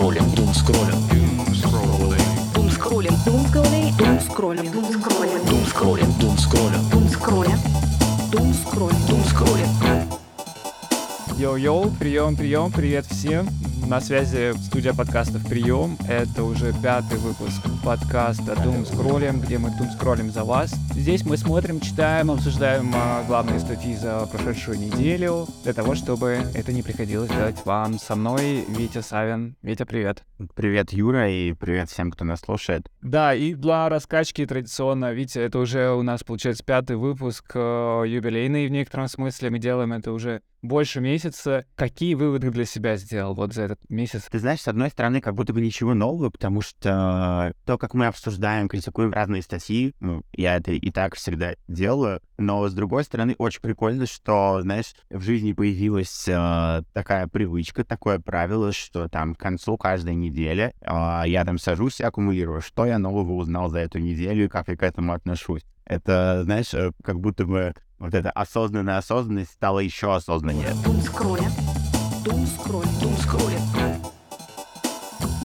скроллим, дум скроллим, Дум скроллим. Дум скроллим. Дум скроллим. Дум скроллим. дум скроллим, дум скроллим, Дум скроллим. Дум скроллим. дум скроллим. Йоу-йоу, прием, прием, привет всем. На связи студия подкастов «Прием». Это уже пятый выпуск подкаста «Дум скроллим», где мы дум скроллим за вас. Здесь мы смотрим, читаем, обсуждаем а, главные статьи за прошедшую неделю, для того, чтобы это не приходилось делать вам. Со мной Витя Савин. Витя, привет. Привет, Юра, и привет всем, кто нас слушает. Да, и для раскачки традиционно, Витя, это уже у нас, получается, пятый выпуск, э, юбилейный в некотором смысле. Мы делаем это уже больше месяца. Какие выводы для себя сделал вот за этот месяц? Ты знаешь, с одной стороны, как будто бы ничего нового, потому что то, как мы обсуждаем, критикуем разные статьи, ну, я это и так всегда делаю, но с другой стороны, очень прикольно, что, знаешь, в жизни появилась э, такая привычка, такое правило, что там к концу каждой недели э, я там сажусь и аккумулирую, что я нового узнал за эту неделю и как я к этому отношусь. Это, знаешь, э, как будто бы вот эта осознанная осознанность стала еще осознаннее.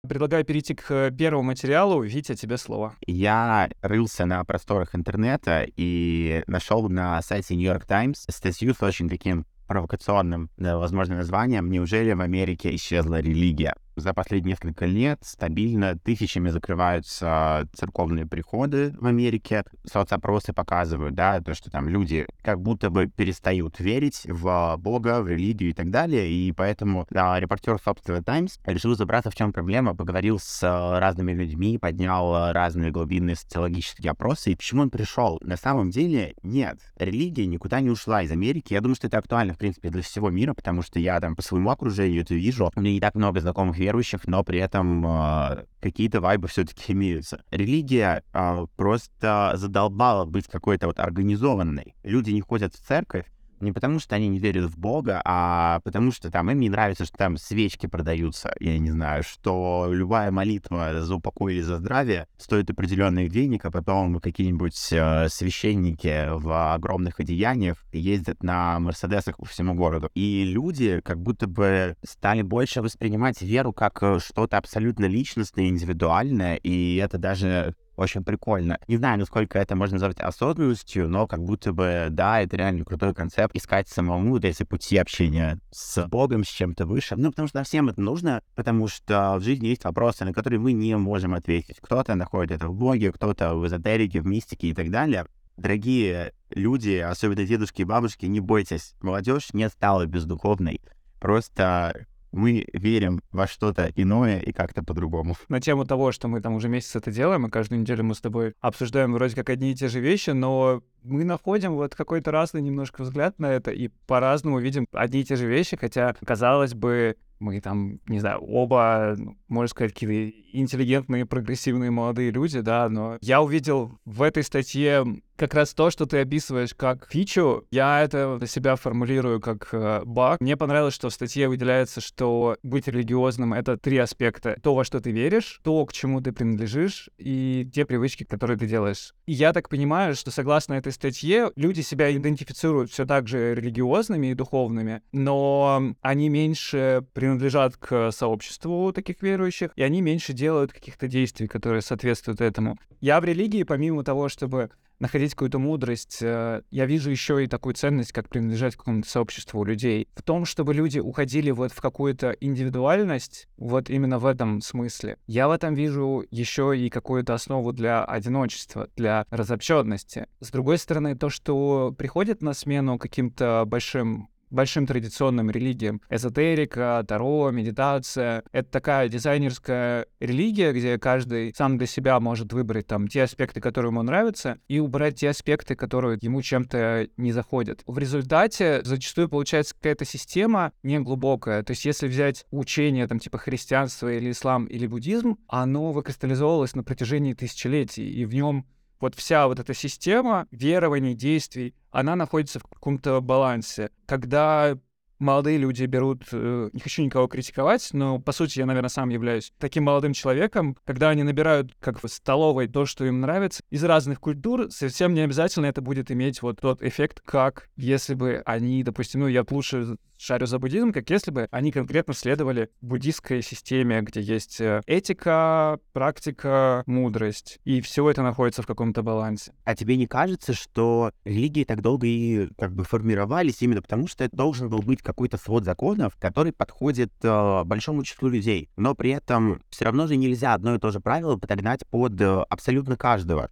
Предлагаю перейти к э, первому материалу. Витя, тебе слово. Я рылся на просторах интернета и нашел на сайте New York Times статью с очень таким провокационным, да, возможно, названием «Неужели в Америке исчезла религия?». За последние несколько лет стабильно тысячами закрываются церковные приходы в Америке. Соцопросы показывают, да, то, что там люди как будто бы перестают верить в Бога, в религию и так далее. И поэтому да, репортер, собственно, Times решил разобраться, в чем проблема, поговорил с э, разными людьми, поднял разные глубинные социологические опросы. И к чему он пришел? На самом деле, нет, религия никуда не ушла из Америки. Я думаю, что это актуально, в принципе, для всего мира, потому что я там по своему окружению это вижу. У меня не так много знакомых верующих, но при этом э, какие-то вайбы все-таки имеются. Религия э, просто задолбала быть какой-то вот организованной. Люди не ходят в церковь, не потому, что они не верят в Бога, а потому что там им не нравится, что там свечки продаются, я не знаю, что любая молитва за упокой или за здравие стоит определенных денег, а потом какие-нибудь э, священники в огромных одеяниях ездят на Мерседесах по всему городу. И люди как будто бы стали больше воспринимать веру как э, что-то абсолютно личностное, индивидуальное, и это даже очень прикольно. Не знаю, насколько это можно назвать осознанностью, но как будто бы, да, это реально крутой концепт. Искать самому вот эти пути общения с Богом, с чем-то выше. Ну, потому что всем это нужно, потому что в жизни есть вопросы, на которые мы не можем ответить. Кто-то находит это в Боге, кто-то в эзотерике, в мистике и так далее. Дорогие люди, особенно дедушки и бабушки, не бойтесь. Молодежь не стала бездуховной. Просто мы верим во что-то иное и как-то по-другому. На тему того, что мы там уже месяц это делаем, и каждую неделю мы с тобой обсуждаем вроде как одни и те же вещи, но мы находим вот какой-то разный немножко взгляд на это и по-разному видим одни и те же вещи, хотя, казалось бы, мы там, не знаю, оба, ну, можно сказать, какие-то интеллигентные, прогрессивные молодые люди, да, но я увидел в этой статье как раз то, что ты описываешь как фичу, я это для себя формулирую как э, баг. Мне понравилось, что в статье выделяется, что быть религиозным — это три аспекта. То, во что ты веришь, то, к чему ты принадлежишь, и те привычки, которые ты делаешь. И я так понимаю, что согласно этой статье, люди себя идентифицируют все так же религиозными и духовными, но они меньше принадлежат к сообществу таких верующих, и они меньше делают каких-то действий, которые соответствуют этому. Я в религии, помимо того, чтобы находить какую-то мудрость, э, я вижу еще и такую ценность, как принадлежать к какому-то сообществу людей. В том, чтобы люди уходили вот в какую-то индивидуальность, вот именно в этом смысле. Я в этом вижу еще и какую-то основу для одиночества, для разобщенности. С другой стороны, то, что приходит на смену каким-то большим большим традиционным религиям. Эзотерика, таро, медитация. Это такая дизайнерская религия, где каждый сам для себя может выбрать там те аспекты, которые ему нравятся, и убрать те аспекты, которые ему чем-то не заходят. В результате зачастую получается какая-то система неглубокая. То есть если взять учение там типа христианства или ислам или буддизм, оно выкристаллизовалось на протяжении тысячелетий, и в нем вот вся вот эта система верований, действий, она находится в каком-то балансе. Когда молодые люди берут, э, не хочу никого критиковать, но по сути я, наверное, сам являюсь таким молодым человеком, когда они набирают как в столовой то, что им нравится, из разных культур, совсем не обязательно это будет иметь вот тот эффект, как если бы они, допустим, ну я лучше шарю за буддизм, как если бы они конкретно следовали буддистской системе, где есть э, этика, практика, мудрость, и все это находится в каком-то балансе. А тебе не кажется, что религии так долго и как бы формировались именно потому, что это должен был быть какой-то свод законов, который подходит э, большому числу людей, но при этом все равно же нельзя одно и то же правило подогнать под э, абсолютно каждого.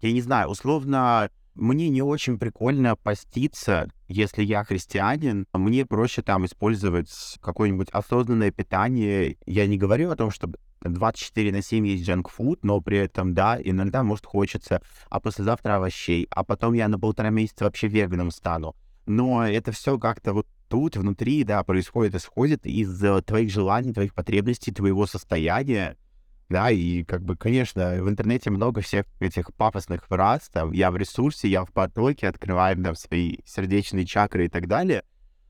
Я не знаю, условно, мне не очень прикольно поститься, если я христианин. Мне проще там использовать какое-нибудь осознанное питание. Я не говорю о том, что 24 на 7 есть джанк-фуд, но при этом, да, иногда, может, хочется, а послезавтра овощей, а потом я на полтора месяца вообще веганом стану. Но это все как-то вот тут, внутри, да, происходит, исходит из э, твоих желаний, твоих потребностей, твоего состояния. Да, и как бы, конечно, в интернете много всех этих пафосных фраз, там, я в ресурсе, я в потоке, открываем там свои сердечные чакры и так далее,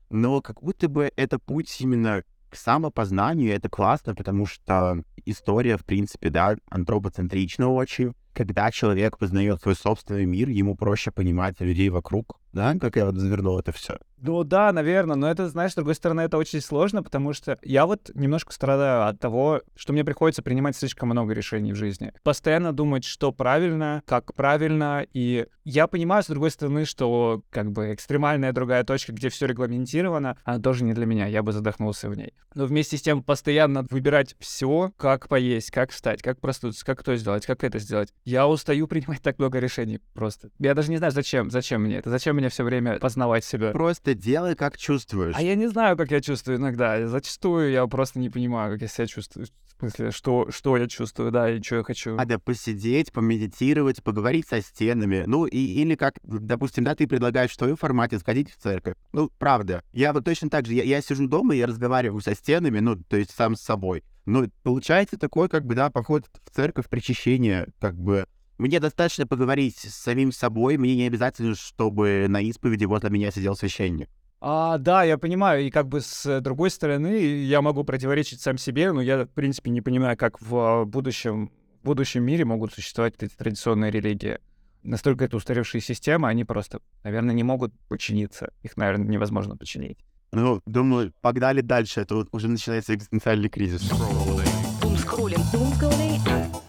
но как будто бы это путь именно к самопознанию, это классно, потому что история, в принципе, да, антропоцентрична очень, когда человек познает свой собственный мир, ему проще понимать людей вокруг, да, как я вот завернул это все. Ну да, наверное, но это, знаешь, с другой стороны, это очень сложно, потому что я вот немножко страдаю от того, что мне приходится принимать слишком много решений в жизни. Постоянно думать, что правильно, как правильно, и я понимаю, с другой стороны, что как бы экстремальная другая точка, где все регламентировано, она тоже не для меня, я бы задохнулся в ней. Но вместе с тем постоянно выбирать все, как поесть, как встать, как проснуться, как то сделать, как это сделать. Я устаю принимать так много решений просто. Я даже не знаю, зачем, зачем мне это, зачем мне все время познавать себя. Просто делай, как чувствуешь. А я не знаю, как я чувствую иногда. Зачастую я просто не понимаю, как я себя чувствую. В смысле, что, что я чувствую, да, и что я хочу. Надо посидеть, помедитировать, поговорить со стенами. Ну, и, или как, допустим, да, ты предлагаешь в твоем формате сходить в церковь. Ну, правда. Я вот точно так же, я, я сижу дома, я разговариваю со стенами, ну, то есть сам с собой. Ну, получается такой, как бы, да, поход в церковь, причащение, как бы, мне достаточно поговорить с самим собой, мне не обязательно, чтобы на исповеди возле меня сидел священник. А, да, я понимаю, и как бы с другой стороны, я могу противоречить сам себе, но я, в принципе, не понимаю, как в будущем, в будущем мире могут существовать эти традиционные религии. Настолько это устаревшие системы, они просто, наверное, не могут починиться. Их, наверное, невозможно починить. Ну, думаю, погнали дальше, это вот уже начинается экзистенциальный кризис. Думскроллинг. Думскроллинг.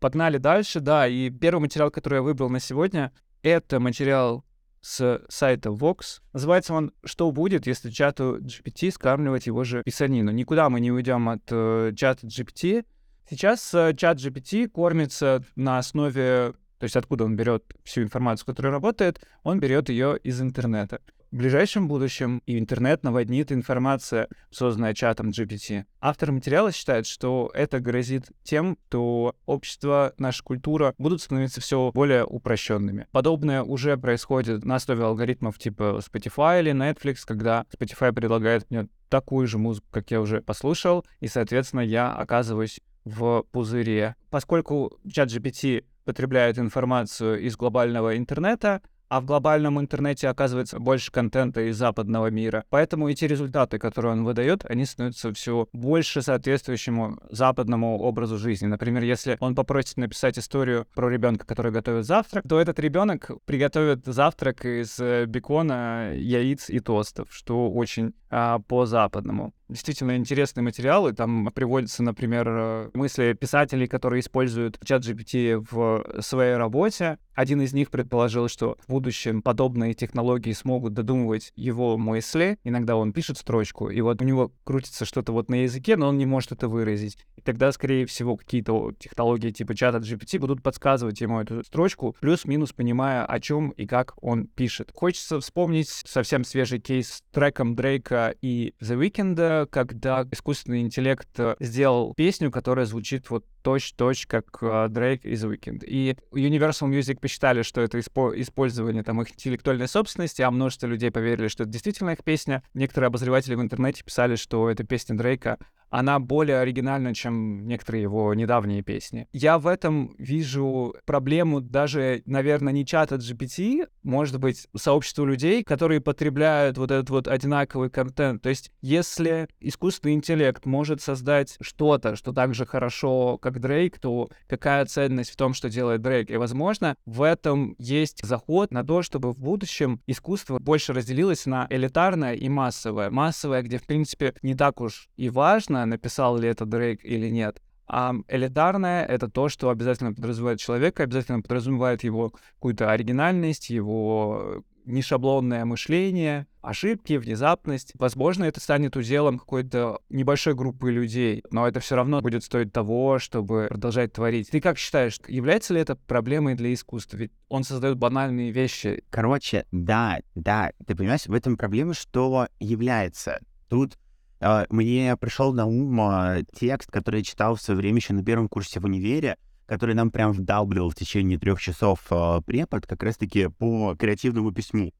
Погнали дальше, да, и первый материал, который я выбрал на сегодня, это материал с сайта Vox. Называется он «Что будет, если чату GPT скармливать его же писанину?». Никуда мы не уйдем от э, чата GPT. Сейчас э, чат GPT кормится на основе, то есть откуда он берет всю информацию, которая работает, он берет ее из интернета в ближайшем будущем и интернет наводнит информация, созданная чатом GPT. Автор материала считает, что это грозит тем, что общество, наша культура будут становиться все более упрощенными. Подобное уже происходит на основе алгоритмов типа Spotify или Netflix, когда Spotify предлагает мне такую же музыку, как я уже послушал, и, соответственно, я оказываюсь в пузыре. Поскольку чат GPT потребляет информацию из глобального интернета, а в глобальном интернете оказывается больше контента из западного мира. Поэтому эти результаты, которые он выдает, они становятся все больше соответствующему западному образу жизни. Например, если он попросит написать историю про ребенка, который готовит завтрак, то этот ребенок приготовит завтрак из э, бекона, яиц и тостов, что очень а, по-западному действительно интересные материалы. Там приводятся, например, э, мысли писателей, которые используют чат GPT в своей работе. Один из них предположил, что в будущем подобные технологии смогут додумывать его мысли. Иногда он пишет строчку, и вот у него крутится что-то вот на языке, но он не может это выразить. И тогда, скорее всего, какие-то технологии типа чата GPT будут подсказывать ему эту строчку, плюс-минус понимая, о чем и как он пишет. Хочется вспомнить совсем свежий кейс с треком Дрейка и The Weeknd, когда искусственный интеллект э, сделал песню, которая звучит вот точь-точь, как Дрейк из Weekend. И Universal Music посчитали, что это испо- использование там их интеллектуальной собственности, а множество людей поверили, что это действительно их песня. Некоторые обозреватели в интернете писали, что это песня Дрейка, она более оригинальна, чем некоторые его недавние песни. Я в этом вижу проблему даже, наверное, не чата GPT, может быть, сообщество людей, которые потребляют вот этот вот одинаковый контент. То есть, если искусственный интеллект может создать что-то, что так же хорошо, как Дрейк, то какая ценность в том, что делает Дрейк? И, возможно, в этом есть заход на то, чтобы в будущем искусство больше разделилось на элитарное и массовое. Массовое, где, в принципе, не так уж и важно, написал ли это Дрейк или нет. А элитарное — это то, что обязательно подразумевает человека, обязательно подразумевает его какую-то оригинальность, его нешаблонное мышление, ошибки, внезапность. Возможно, это станет уделом какой-то небольшой группы людей, но это все равно будет стоить того, чтобы продолжать творить. Ты как считаешь, является ли это проблемой для искусства? Ведь он создает банальные вещи. Короче, да, да, ты понимаешь, в этом проблема, что является. Тут мне пришел на ум э, текст, который я читал в свое время еще на первом курсе в универе, который нам прям вдалбливал в течение трех часов э, препод как раз-таки по креативному письму,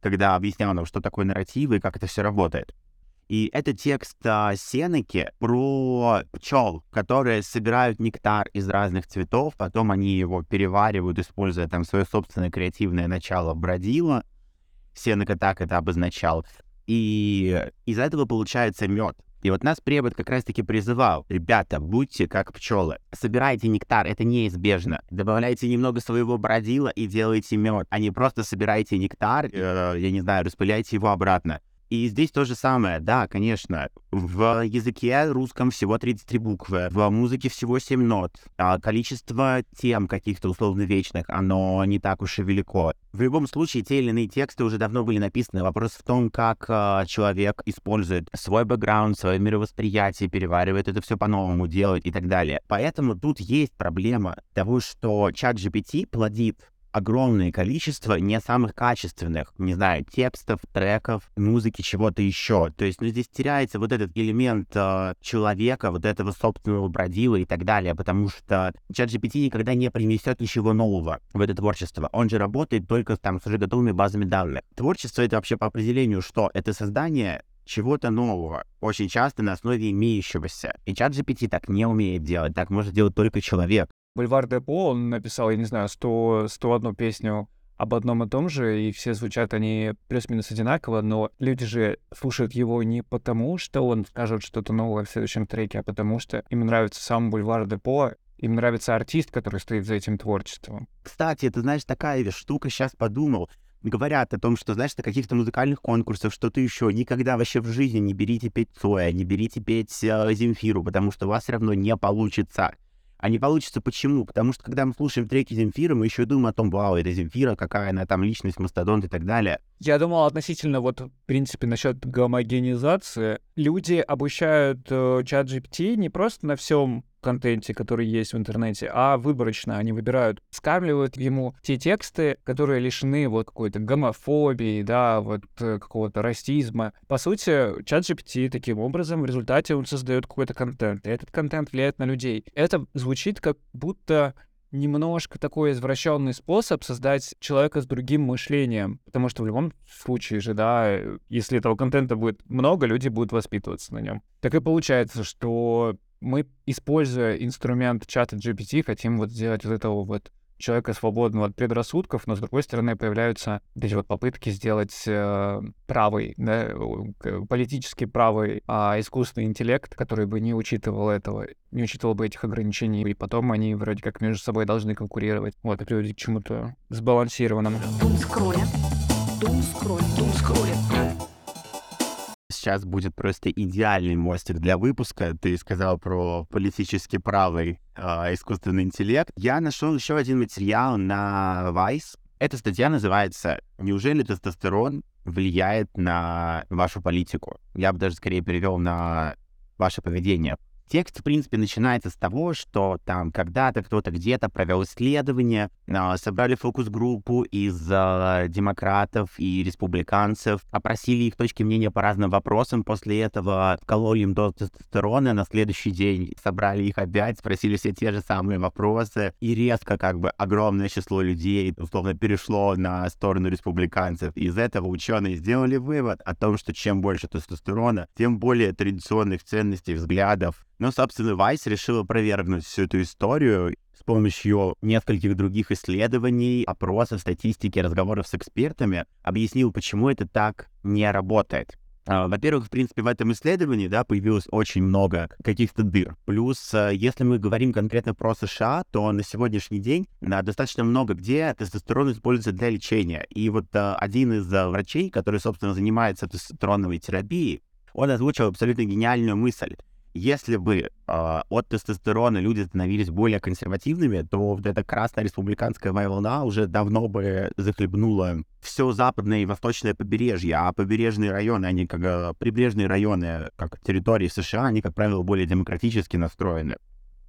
когда объяснял нам, что такое нарративы и как это все работает. И это текст Сенеки про пчел, которые собирают нектар из разных цветов, потом они его переваривают, используя там свое собственное креативное начало бродила. Сенека так это обозначал. И из этого получается мед. И вот нас препод как раз-таки призывал, ребята, будьте как пчелы, собирайте нектар, это неизбежно. Добавляйте немного своего бродила и делайте мед, а не просто собирайте нектар, э, я не знаю, распыляйте его обратно. И здесь то же самое, да, конечно. В языке русском всего 33 буквы, в музыке всего 7 нот. А количество тем каких-то условно вечных, оно не так уж и велико. В любом случае, те или иные тексты уже давно были написаны. Вопрос в том, как э, человек использует свой бэкграунд, свое мировосприятие, переваривает это все по-новому, делает и так далее. Поэтому тут есть проблема того, что чат GPT плодит огромное количество не самых качественных, не знаю, текстов, треков, музыки, чего-то еще. То есть, ну, здесь теряется вот этот элемент э, человека, вот этого собственного бродила и так далее, потому что чат GPT никогда не принесет ничего нового в это творчество. Он же работает только там с уже готовыми базами данных. Творчество — это вообще по определению что? Это создание чего-то нового, очень часто на основе имеющегося. И чат GPT так не умеет делать, так может делать только человек. Бульвар Депо, он написал, я не знаю, 100, 101 песню об одном и том же, и все звучат они плюс-минус одинаково, но люди же слушают его не потому, что он скажет что-то новое в следующем треке, а потому что им нравится сам Бульвар Депо, им нравится артист, который стоит за этим творчеством. Кстати, ты знаешь, такая штука, сейчас подумал, говорят о том, что, знаешь, на каких-то музыкальных конкурсах, что-то еще, никогда вообще в жизни не берите петь Цоя, не берите петь э, Земфиру, потому что у вас все равно не получится. А не получится почему? Потому что когда мы слушаем треки Земфира, мы еще думаем о том, вау, это Земфира, какая она там личность, мастодонт и так далее. Я думал относительно вот, в принципе, насчет гомогенизации. Люди обучают э, чат GPT не просто на всем контенте, который есть в интернете, а выборочно они выбирают, скармливают ему те тексты, которые лишены вот какой-то гомофобии, да, вот э, какого-то расизма. По сути, чат GPT таким образом в результате он создает какой-то контент, и этот контент влияет на людей. Это звучит как будто немножко такой извращенный способ создать человека с другим мышлением. Потому что в любом случае же, да, если этого контента будет много, люди будут воспитываться на нем. Так и получается, что мы, используя инструмент чата GPT, хотим вот сделать вот этого вот человека свободного от предрассудков, но с другой стороны появляются эти вот попытки сделать э, правый, да, политически правый а, искусственный интеллект, который бы не учитывал этого, не учитывал бы этих ограничений, и потом они вроде как между собой должны конкурировать. Вот, и приводить к чему-то сбалансированному. Дум скролля. Дум скролля. Дум скролля сейчас будет просто идеальный мостик для выпуска. Ты сказал про политически правый э, искусственный интеллект. Я нашел еще один материал на Vice. Эта статья называется «Неужели тестостерон влияет на вашу политику?» Я бы даже скорее перевел на ваше поведение. Текст, в принципе, начинается с того, что там когда-то кто-то где-то провел исследование, а, собрали фокус-группу из а, демократов и республиканцев, опросили их точки мнения по разным вопросам, после этого вкололи им доз тестостерона, на следующий день собрали их опять, спросили все те же самые вопросы, и резко как бы огромное число людей условно перешло на сторону республиканцев. Из этого ученые сделали вывод о том, что чем больше тестостерона, тем более традиционных ценностей, взглядов, но, собственно, Вайс решил опровергнуть всю эту историю с помощью нескольких других исследований, опросов, статистики, разговоров с экспертами, объяснил, почему это так не работает. А, во-первых, в принципе, в этом исследовании да, появилось очень много каких-то дыр. Плюс, а, если мы говорим конкретно про США, то на сегодняшний день достаточно много где тестостерон используется для лечения. И вот а, один из врачей, который, собственно, занимается тестостероновой терапией, он озвучил абсолютно гениальную мысль если бы э, от тестостерона люди становились более консервативными, то вот эта красная республиканская волна уже давно бы захлебнула все западное и восточное побережье, а побережные районы, они как э, прибрежные районы, как территории США, они, как правило, более демократически настроены.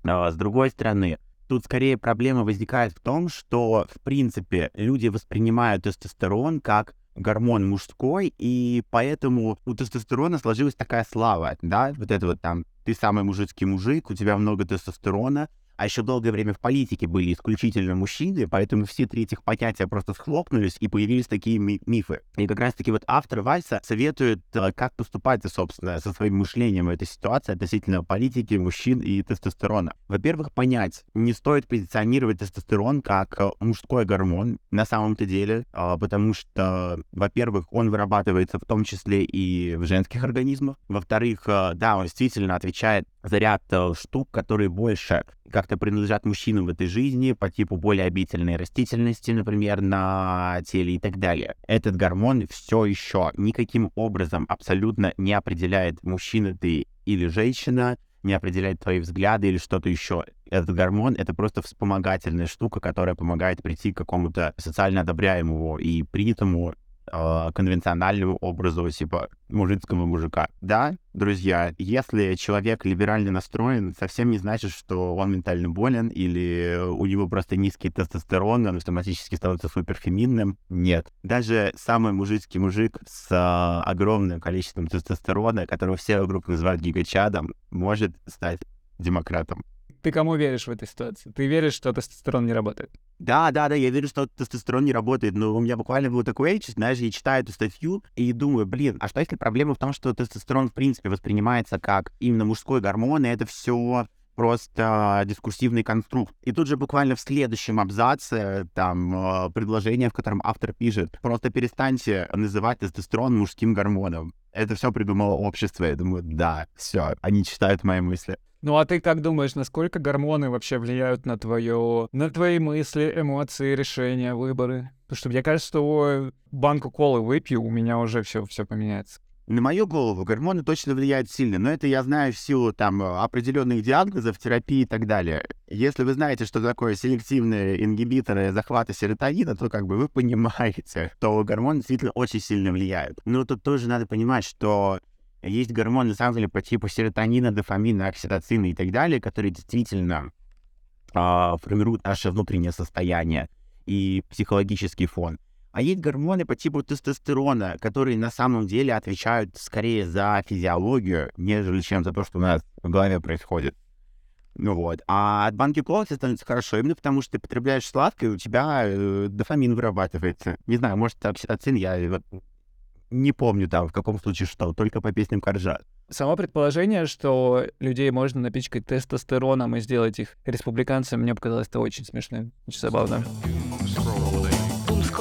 А, с другой стороны, Тут скорее проблема возникает в том, что, в принципе, люди воспринимают тестостерон как гормон мужской, и поэтому у тестостерона сложилась такая слава, да, вот это вот там, ты самый мужицкий мужик, у тебя много тестостерона, а еще долгое время в политике были исключительно мужчины, поэтому все три этих понятия просто схлопнулись, и появились такие ми- мифы. И как раз-таки вот автор Вайса советует, э, как поступать, собственно, со своим мышлением в этой ситуации относительно политики, мужчин и тестостерона. Во-первых, понять, не стоит позиционировать тестостерон как э, мужской гормон на самом-то деле, а, потому что, во-первых, он вырабатывается в том числе и в женских организмах. Во-вторых, э, да, он действительно отвечает ряд штук, которые больше как-то принадлежат мужчинам в этой жизни по типу более обительной растительности, например, на теле и так далее. Этот гормон все еще никаким образом абсолютно не определяет, мужчина ты или женщина, не определяет твои взгляды или что-то еще. Этот гормон — это просто вспомогательная штука, которая помогает прийти к какому-то социально одобряемому и принятому э, конвенциональному образу типа мужицкого мужика. Да, друзья, если человек либерально настроен, совсем не значит, что он ментально болен или у него просто низкий тестостерон, он автоматически становится суперфеминным. Нет. Даже самый мужицкий мужик с э, огромным количеством тестостерона, которого все вокруг называют гигачадом, может стать демократом. Ты кому веришь в этой ситуации? Ты веришь, что тестостерон не работает? Да, да, да, я верю, что тестостерон не работает, но у меня буквально был такой вечер, знаешь, я читаю эту статью и думаю, блин, а что если проблема в том, что тестостерон, в принципе, воспринимается как именно мужской гормон, и это все просто дискурсивный конструкт. И тут же буквально в следующем абзаце там э, предложение, в котором автор пишет, просто перестаньте называть тестостерон мужским гормоном. Это все придумало общество. Я думаю, да, все, они читают мои мысли. Ну а ты как думаешь, насколько гормоны вообще влияют на твое, на твои мысли, эмоции, решения, выборы? Потому что мне кажется, что банку колы выпью, у меня уже все, все поменяется. На мою голову гормоны точно влияют сильно, но это я знаю в силу там определенных диагнозов, терапии и так далее. Если вы знаете, что такое селективные ингибиторы захвата серотонина, то как бы вы понимаете, что гормоны действительно очень сильно влияют. Но тут тоже надо понимать, что есть гормоны, на самом деле, по типу серотонина, дофамина, окситоцина и так далее, которые действительно э, формируют наше внутреннее состояние и психологический фон. А есть гормоны по типу тестостерона, которые на самом деле отвечают скорее за физиологию, нежели чем за то, что у нас в голове происходит. Ну вот. А от банки колы становится хорошо именно потому, что ты потребляешь сладкое, у тебя э, дофамин вырабатывается. Не знаю, может, окситоцин, я вот не помню там в каком случае что, только по песням Коржа. Само предположение, что людей можно напичкать тестостероном и сделать их республиканцами, мне показалось это очень смешным, очень забавно.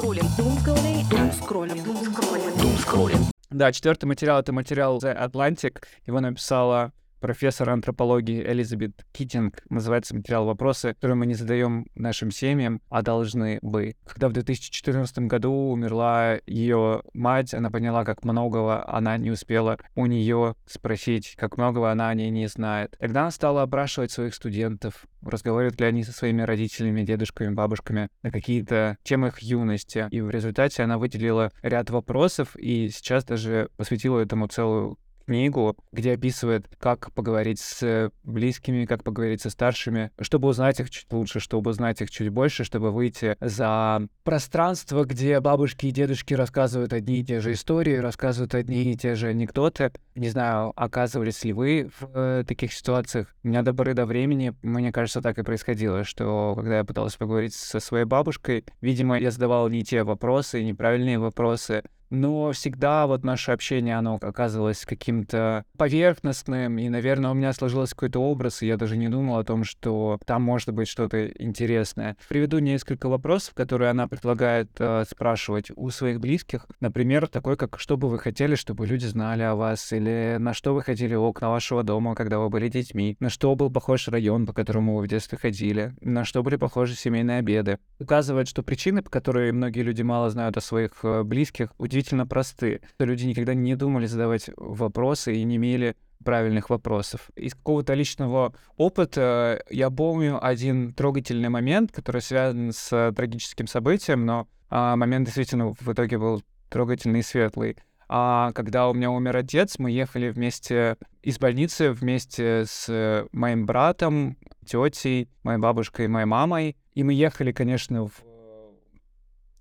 Думскроллинг. Думскроллинг. Думскроллинг. Думскроллинг. Думскроллинг. Да, четвертый материал — это материал The Atlantic. Его написала профессор антропологии Элизабет Китинг. Называется материал «Вопросы, которые мы не задаем нашим семьям, а должны бы». Когда в 2014 году умерла ее мать, она поняла, как многого она не успела у нее спросить, как многого она о ней не знает. Тогда она стала опрашивать своих студентов, разговаривают ли они со своими родителями, дедушками, бабушками на какие-то темы их юности. И в результате она выделила ряд вопросов и сейчас даже посвятила этому целую книгу, где описывает, как поговорить с близкими, как поговорить со старшими, чтобы узнать их чуть лучше, чтобы узнать их чуть больше, чтобы выйти за пространство, где бабушки и дедушки рассказывают одни и те же истории, рассказывают одни и те же анекдоты. Не знаю, оказывались ли вы в э, таких ситуациях. У меня до поры до времени, мне кажется, так и происходило, что когда я пытался поговорить со своей бабушкой, видимо, я задавал не те вопросы, неправильные вопросы, но всегда вот наше общение, оно оказывалось каким-то поверхностным, и, наверное, у меня сложился какой-то образ, и я даже не думал о том, что там может быть что-то интересное. Приведу несколько вопросов, которые она предлагает э, спрашивать у своих близких. Например, такой, как «Что бы вы хотели, чтобы люди знали о вас?» или «На что вы ходили окна вашего дома, когда вы были детьми?» «На что был похож район, по которому вы в детстве ходили?» «На что были похожи семейные обеды?» Указывает, что причины, по которой многие люди мало знают о своих э, близких, удивительно просты. Люди никогда не думали задавать вопросы и не имели правильных вопросов. Из какого-то личного опыта я помню один трогательный момент, который связан с трагическим событием, но а, момент действительно в итоге был трогательный и светлый. А когда у меня умер отец, мы ехали вместе из больницы вместе с моим братом, тетей, моей бабушкой и моей мамой. И мы ехали, конечно, в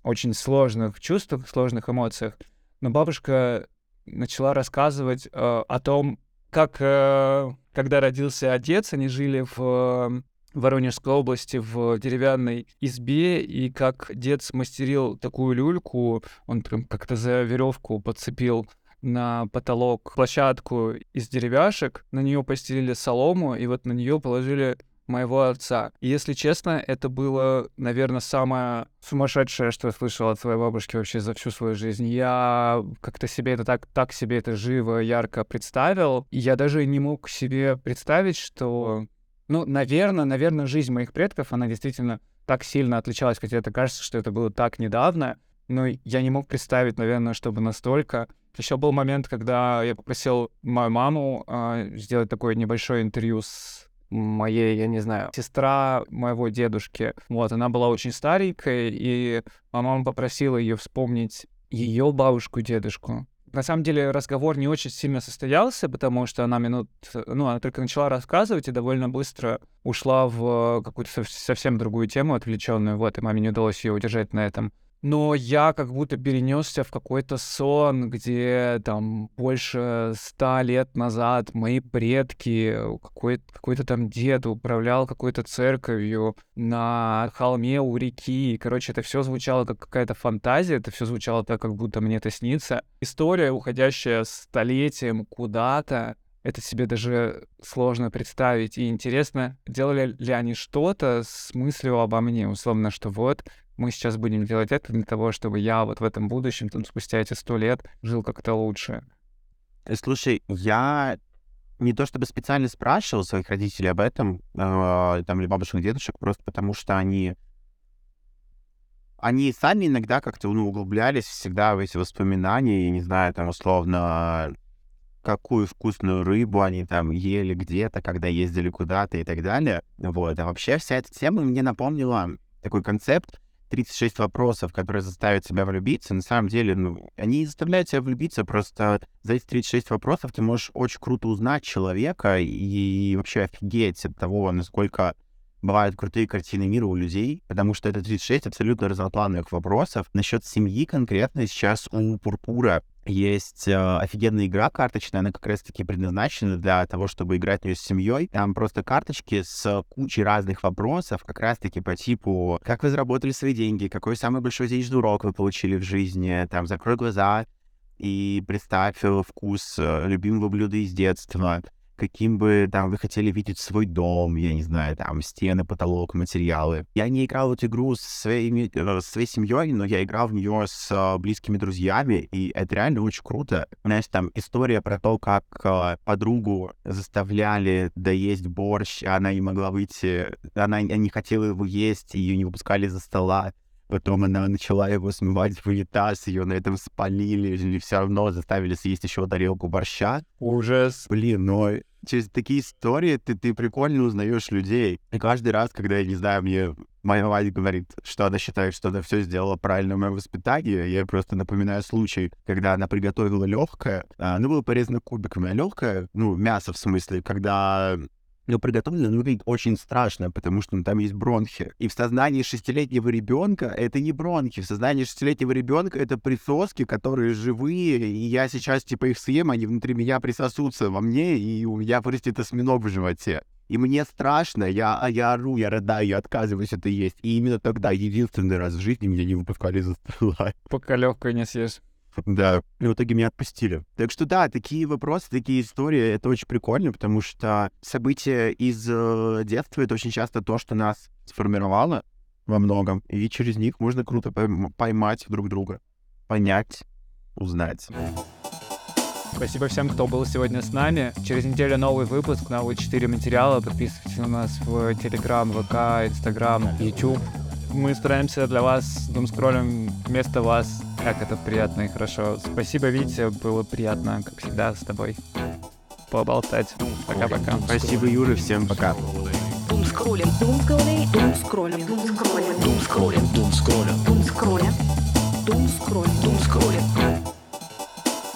очень сложных чувствах, сложных эмоциях. Но бабушка начала рассказывать э, о том, как, э, когда родился отец, они жили в э, Воронежской области в деревянной избе, и как дед смастерил такую люльку, он прям как-то за веревку подцепил на потолок площадку из деревяшек, на нее постелили солому, и вот на нее положили моего отца. И, если честно, это было, наверное, самое сумасшедшее, что я слышал от своей бабушки вообще за всю свою жизнь. Я как-то себе это так, так себе это живо, ярко представил. И я даже не мог себе представить, что... Ну, наверное, наверное, жизнь моих предков, она действительно так сильно отличалась, хотя это кажется, что это было так недавно. Но я не мог представить, наверное, чтобы настолько. Еще был момент, когда я попросил мою маму э, сделать такое небольшое интервью с моей, я не знаю, сестра моего дедушки. Вот, она была очень старенькая, и мама попросила ее вспомнить ее бабушку и дедушку. На самом деле разговор не очень сильно состоялся, потому что она минут, ну, она только начала рассказывать и довольно быстро ушла в какую-то совсем другую тему отвлеченную, вот, и маме не удалось ее удержать на этом но я как будто перенесся в какой-то сон, где там больше ста лет назад мои предки, какой-то какой там дед управлял какой-то церковью на холме у реки. Короче, это все звучало как какая-то фантазия, это все звучало так, как будто мне это снится. История, уходящая столетием куда-то, это себе даже сложно представить. И интересно, делали ли они что-то с мыслью обо мне, условно, что вот мы сейчас будем делать это для того, чтобы я вот в этом будущем, там, спустя эти сто лет, жил как-то лучше. Э, слушай, я не то чтобы специально спрашивал своих родителей об этом, э, там, или бабушек, дедушек, просто потому что они они сами иногда как-то ну, углублялись всегда в эти воспоминания, и, не знаю, там, условно, какую вкусную рыбу они там ели где-то, когда ездили куда-то и так далее. Вот. А вообще вся эта тема мне напомнила такой концепт, 36 вопросов, которые заставят тебя влюбиться, на самом деле, ну, они не заставляют тебя влюбиться, просто за эти 36 вопросов ты можешь очень круто узнать человека и вообще офигеть от того, насколько бывают крутые картины мира у людей, потому что это 36 абсолютно разноплановых вопросов. Насчет семьи конкретно сейчас у Пурпура есть э, офигенная игра карточная, она как раз-таки предназначена для того, чтобы играть в нее с семьей. Там просто карточки с кучей разных вопросов, как раз-таки по типу, как вы заработали свои деньги, какой самый большой денежный урок вы получили в жизни, там, закрой глаза и представь э, вкус э, любимого блюда из детства, каким бы там вы хотели видеть свой дом, я не знаю, там стены, потолок, материалы. Я не играл эту игру с своими, э, с своей семьей, но я играл в нее с а, близкими друзьями, и это реально очень круто. Знаешь, там история про то, как а, подругу заставляли доесть борщ, она не могла выйти, она не хотела его есть, ее не выпускали за стола. Потом она начала его смывать в унитаз, ее на этом спалили, или все равно заставили съесть еще тарелку борща. Ужас. Блин, но через такие истории ты, ты прикольно узнаешь людей. И каждый раз, когда, я не знаю, мне Моя мать говорит, что она считает, что она все сделала правильно в моем воспитании. Я просто напоминаю случай, когда она приготовила легкое, ну, было порезано кубиками, а легкое, ну, мясо в смысле, когда но приготовлено выглядит очень страшно, потому что ну, там есть бронхи. И в сознании шестилетнего ребенка это не бронхи. В сознании шестилетнего ребенка это присоски, которые живые, и я сейчас типа их съем, они внутри меня присосутся во мне, и у меня вырастет осьминог в животе. И мне страшно, я, а я ору, я рыдаю, я отказываюсь это есть. И именно тогда, единственный раз в жизни, меня не выпускали за стола. Пока легкое не съешь. Да, и в итоге меня отпустили. Так что да, такие вопросы, такие истории, это очень прикольно, потому что события из э, детства — это очень часто то, что нас сформировало во многом, и через них можно круто поймать друг друга, понять, узнать. Спасибо всем, кто был сегодня с нами. Через неделю новый выпуск, новые четыре материала. Подписывайтесь на нас в Телеграм, ВК, Инстаграм, YouTube. Мы стараемся для вас, думскроллем, вместо вас. Как это приятно и хорошо. Спасибо, Витя, было приятно, как всегда, с тобой поболтать. Пока-пока. Спасибо, Юра, всем пока. Думскроллем, думскроллем, думскроллем, думскроллем, думскроллем, думскроллем, думскроллем, думскроллем, думскроллем.